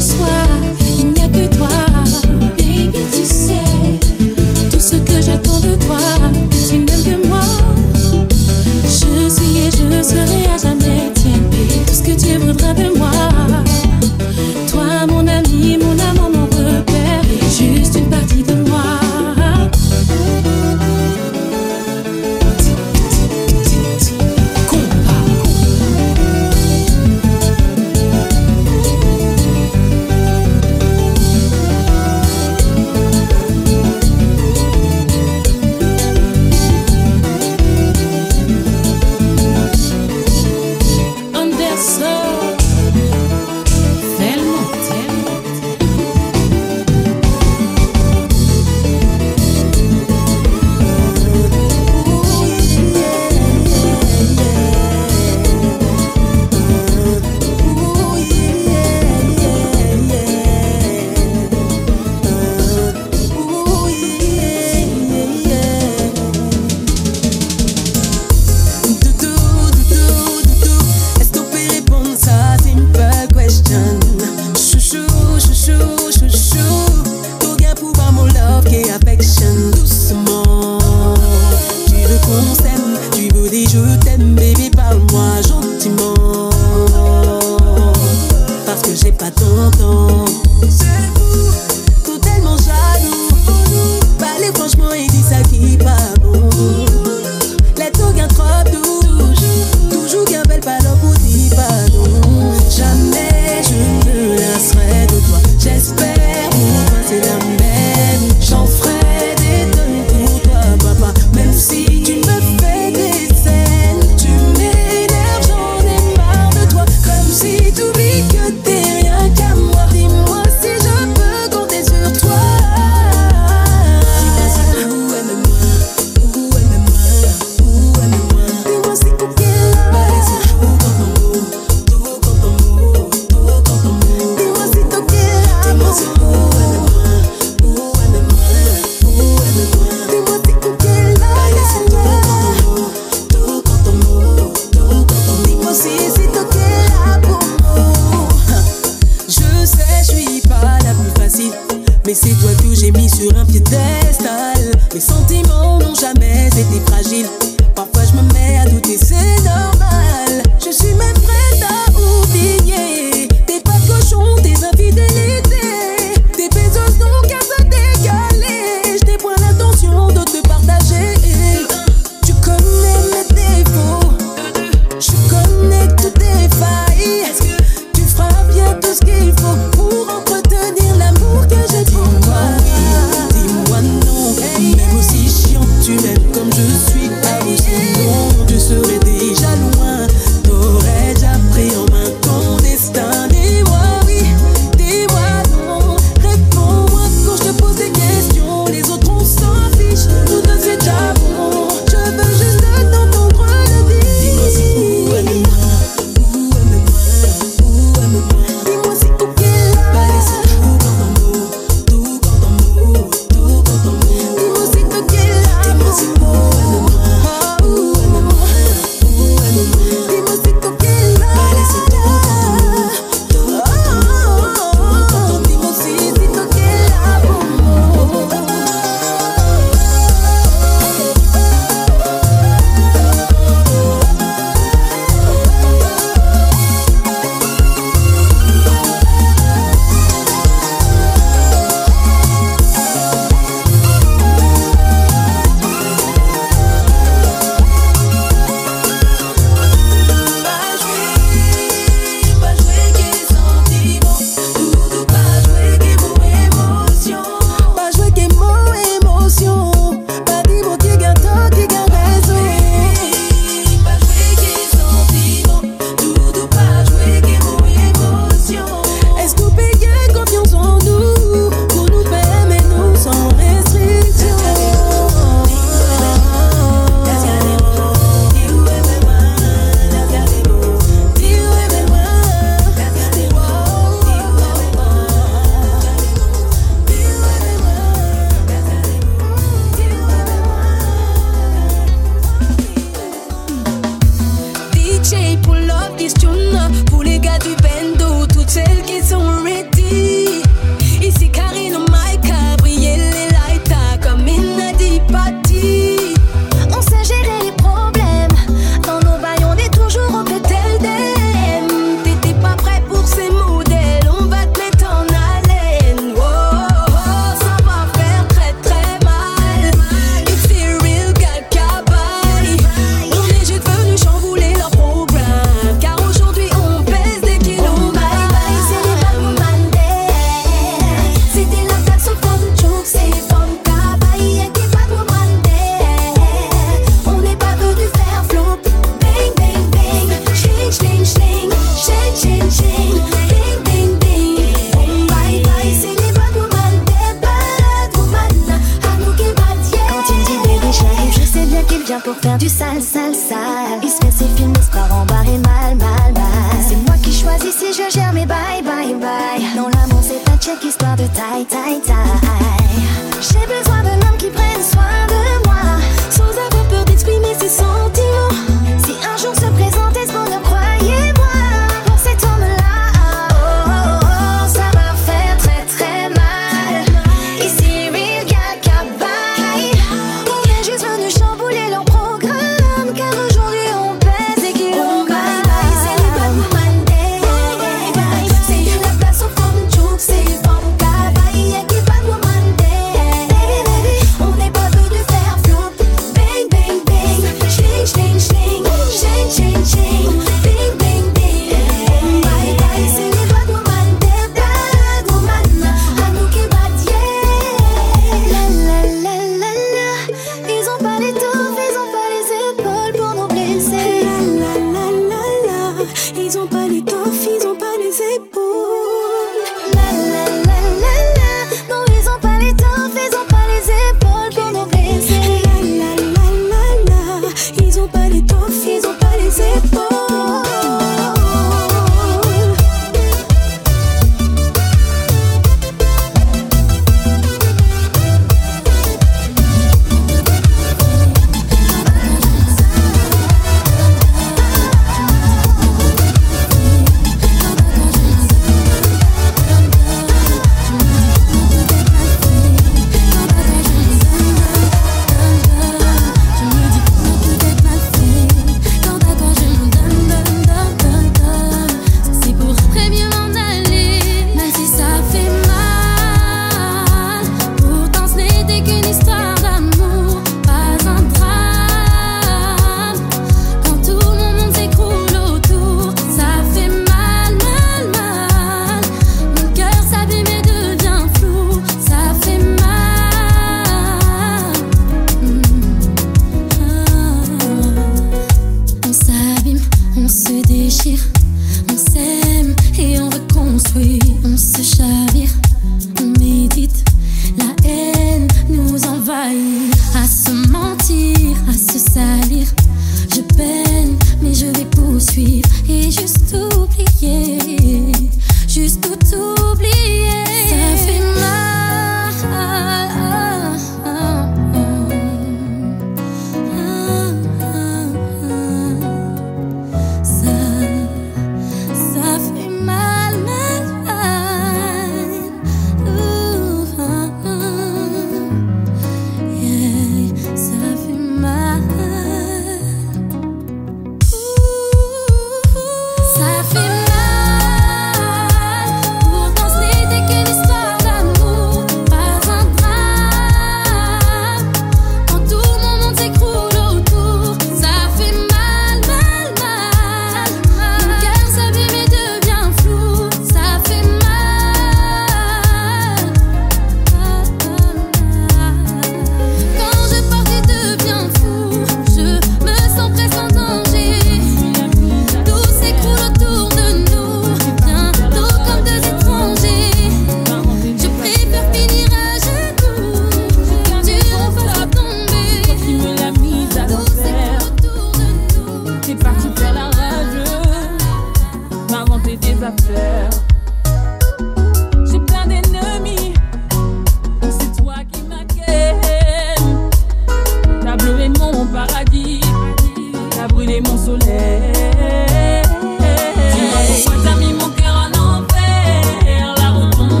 this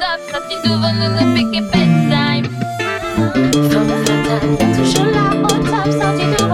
I'm not na picking bedtime. From the time to show love, up, so you do.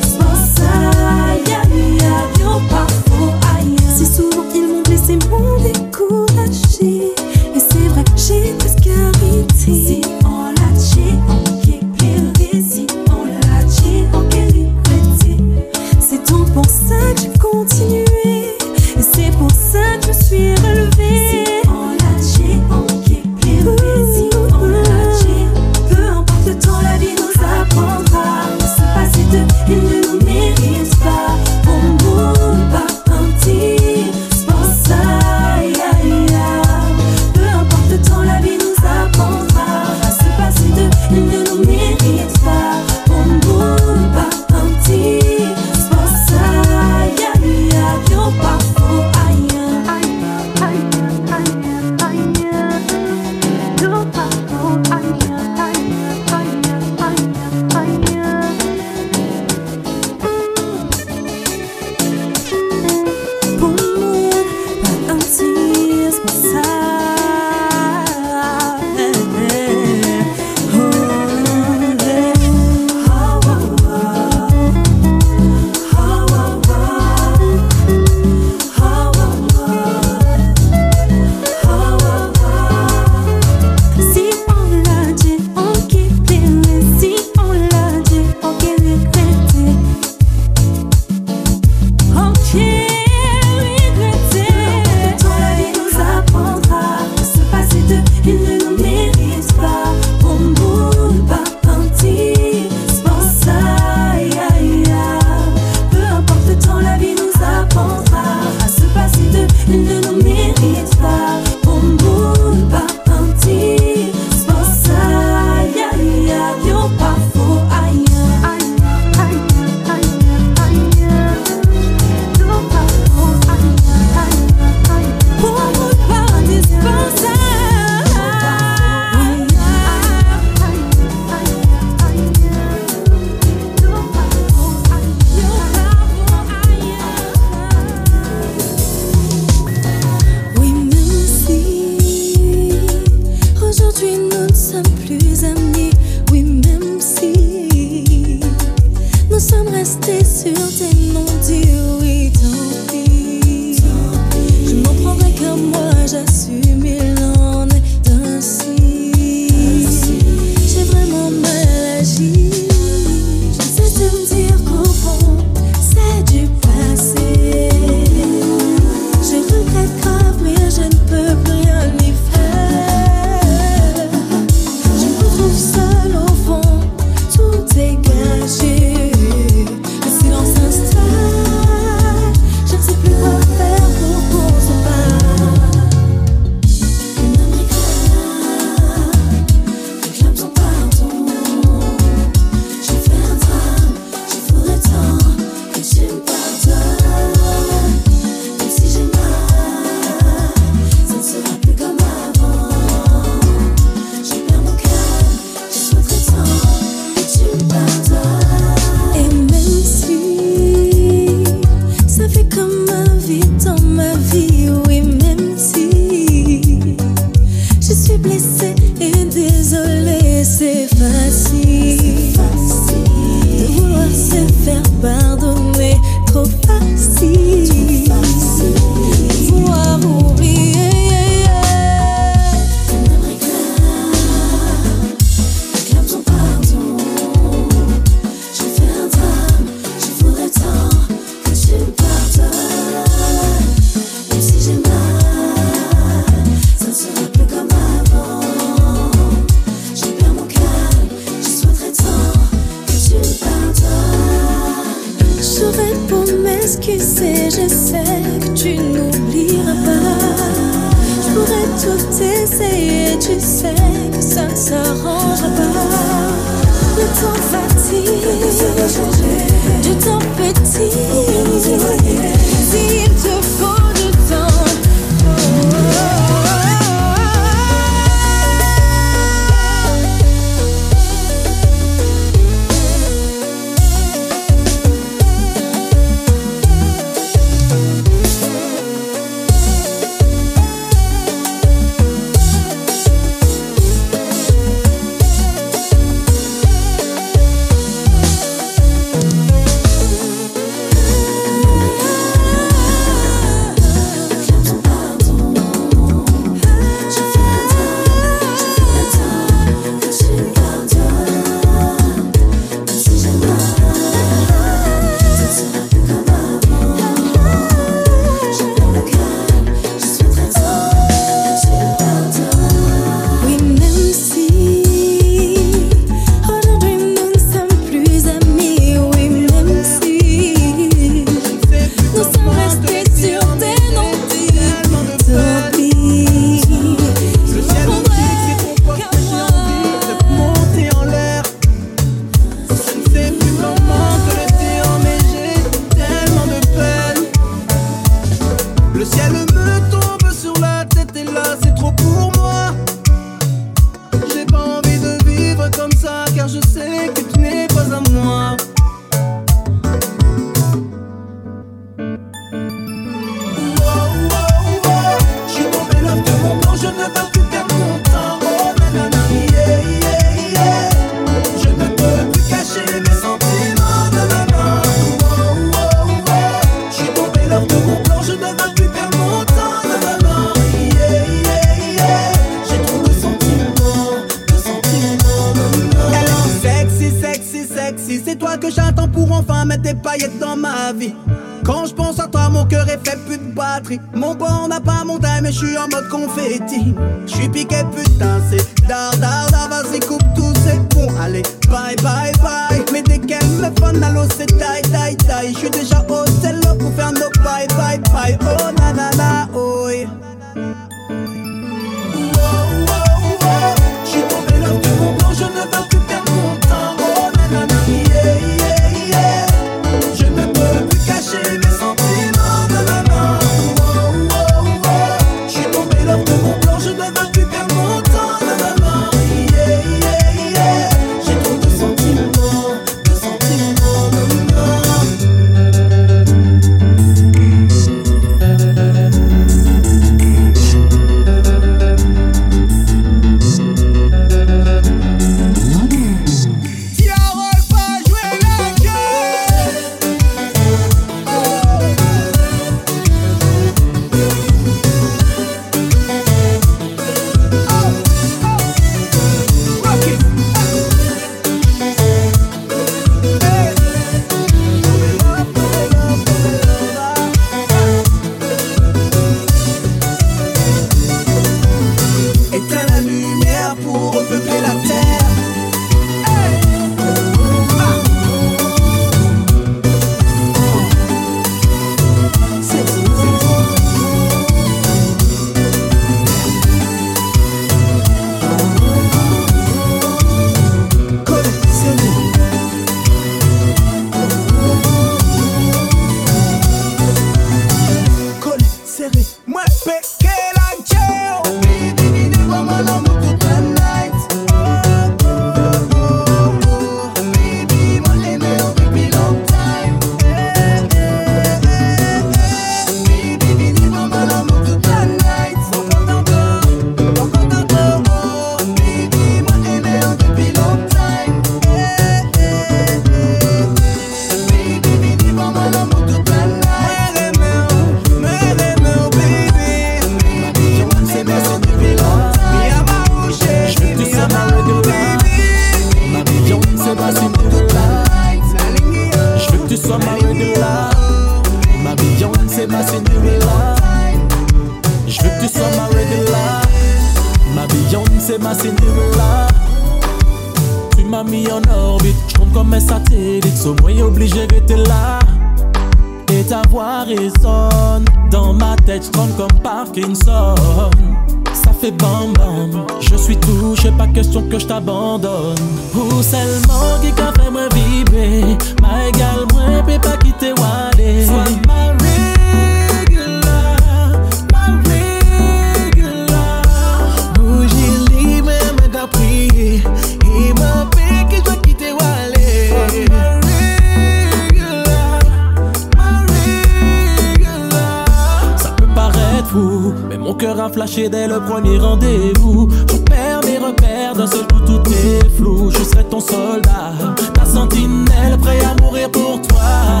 dès le premier rendez-vous. Je perds mes repères, d'un seul coup tout est flou. Je serai ton soldat, ta sentinelle, prêt à mourir pour toi.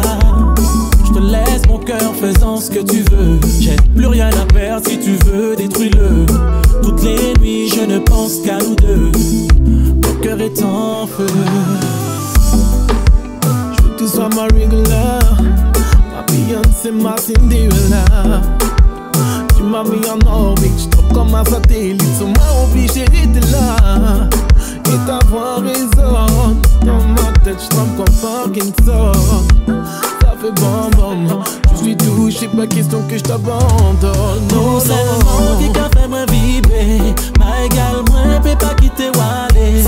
Je te laisse mon cœur faisant ce que tu veux. J'ai plus rien à perdre si tu veux, détruis-le. Toutes les nuits, je ne pense qu'à nous deux. Mon cœur est en feu. Je veux que tu sois ma regular, ma Beyoncé, ma Cinderella m'a mis en orbite, je comme un satellite, moi obligé d'être là et t'avoir raison. Dans ma tête, je trempe comme Parkinson. Ça fait bon, bon, je suis touché, pas question que je t'abandonne. Non, c'est le monde qui a fait me vibrer. Ma égale, moi, peut pas quitter Wally.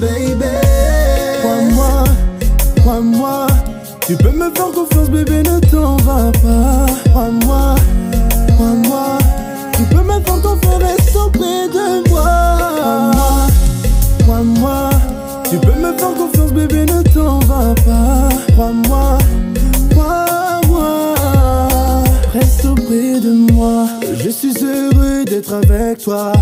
baby. Crois-moi, crois-moi. Tu peux me faire confiance, bébé, ne t'en va pas. Crois-moi, crois-moi. Tu peux me faire confiance, reste auprès de moi. Crois-moi, crois-moi. Tu peux me faire confiance, bébé, ne t'en va pas. Crois-moi, crois-moi. Reste auprès de moi. Je suis heureux d'être avec toi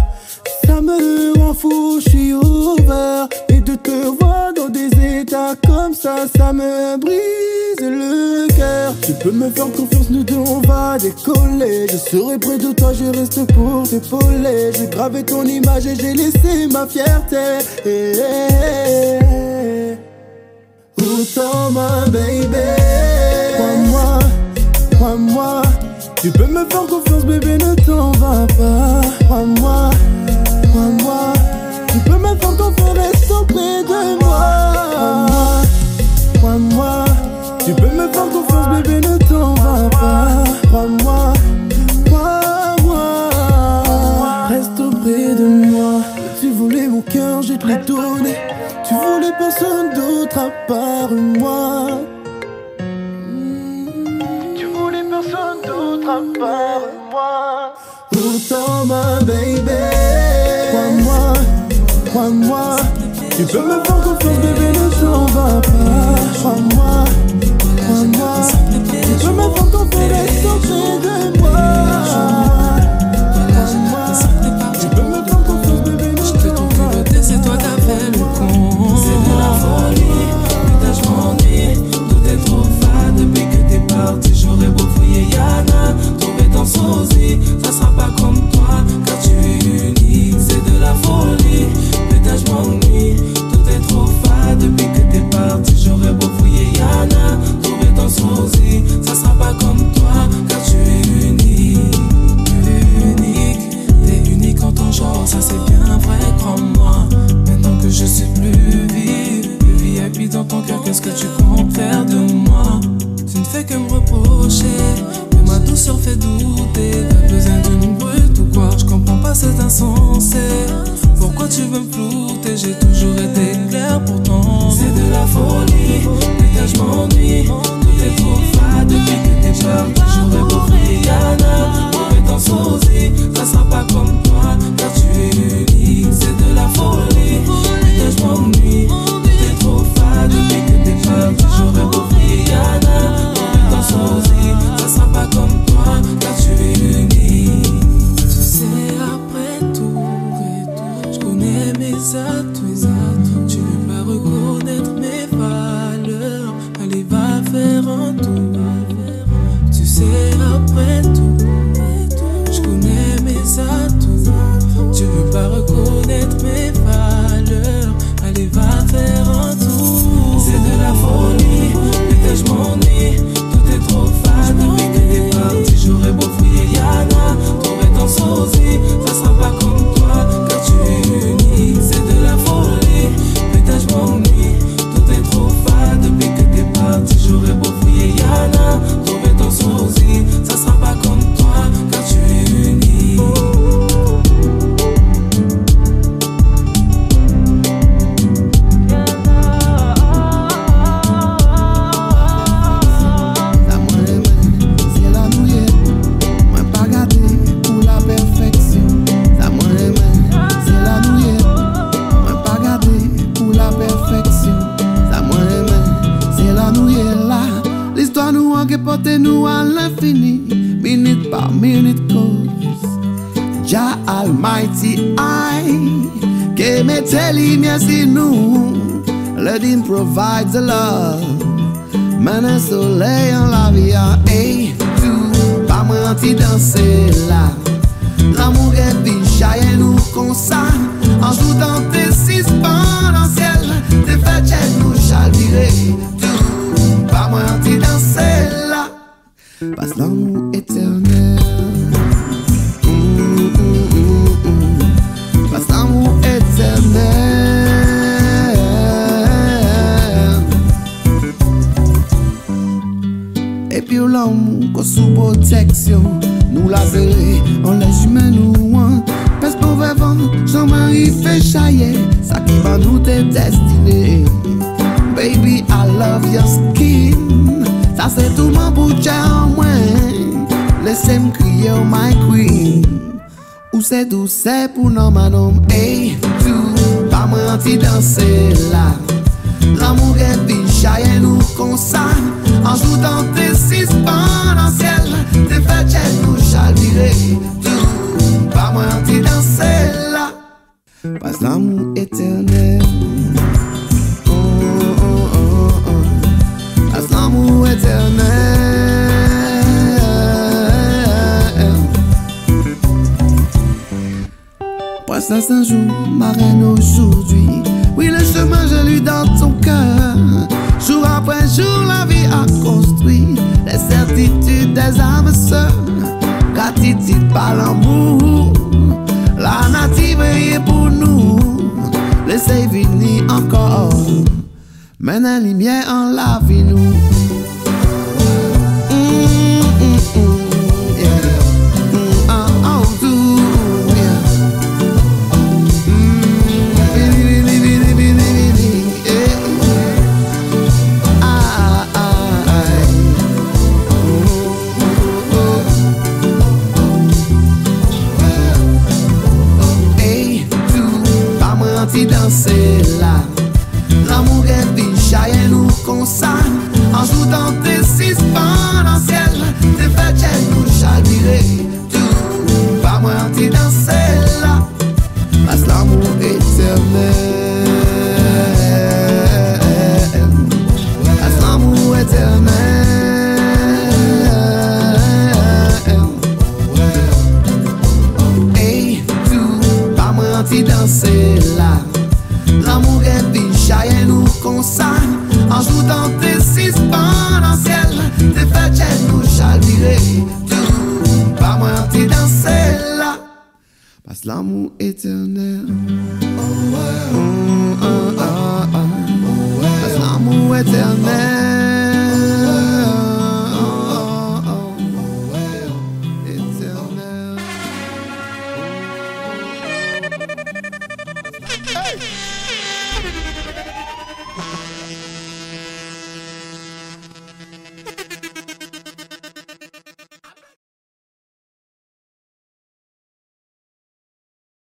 ça me rend fou, je suis over. Et de te voir dans des états comme ça, ça me brise le cœur. Tu peux me faire confiance, nous deux on va décoller. Je serai près de toi, je reste pour t'épauler. J'ai gravé ton image et j'ai laissé ma fierté. Hey, ma baby, crois-moi, crois-moi. Tu peux me faire confiance, bébé, ne t'en va pas. Crois-moi. Crois-moi, tu peux me faire confiance, reste auprès de moi. Crois-moi, tu peux me faire confiance, bébé, ne t'en va pas. Crois-moi, crois-moi, reste auprès de moi. Tu voulais mon cœur, j'ai te donné. Tu voulais personne d'autre à part moi. Tu voulais personne d'autre à part moi. Pourtant, ma baby. Moi, Tu peux me faire confiance, bébé, le jour Tu sais, après tout, je de love. Mène soleil an la via Ey, tou, pa mwen an ti danse la L'amour e vi chaye nou konsa Anjou dan te sispan an siel Te fè chè nou chal vire Tou, pa mwen an ti danse la Pas l'amour eternel Ko sou proteksyon Nou la zere An lè jmen nou an. Pes pou vevan Jean-Marie fè chaye Sa ki ban nou te destine. Baby I love your skin. Sa se touman pou chè an mwen. Lese m kriye ou my queen. Ou se tou se pou nan manom Ey, tou Pa mwen an ti danse la. L'amou gen vin chaye nou konsan En joue dans tes six ciel Tes fêtes, nous Tout, pas moi anti danser là l'amour éternel Oh, oh, oh, oh. L'amour éternel Passe un saint jour, ma reine aujourd'hui. Oui, le chemin, je lui dans ton cœur. Jour après jour, la vie a les certitudes des âmes sœurs. Gratitude par l'amour, la native est pour nous. Laissez venir encore, mène la lumière en la vie nous.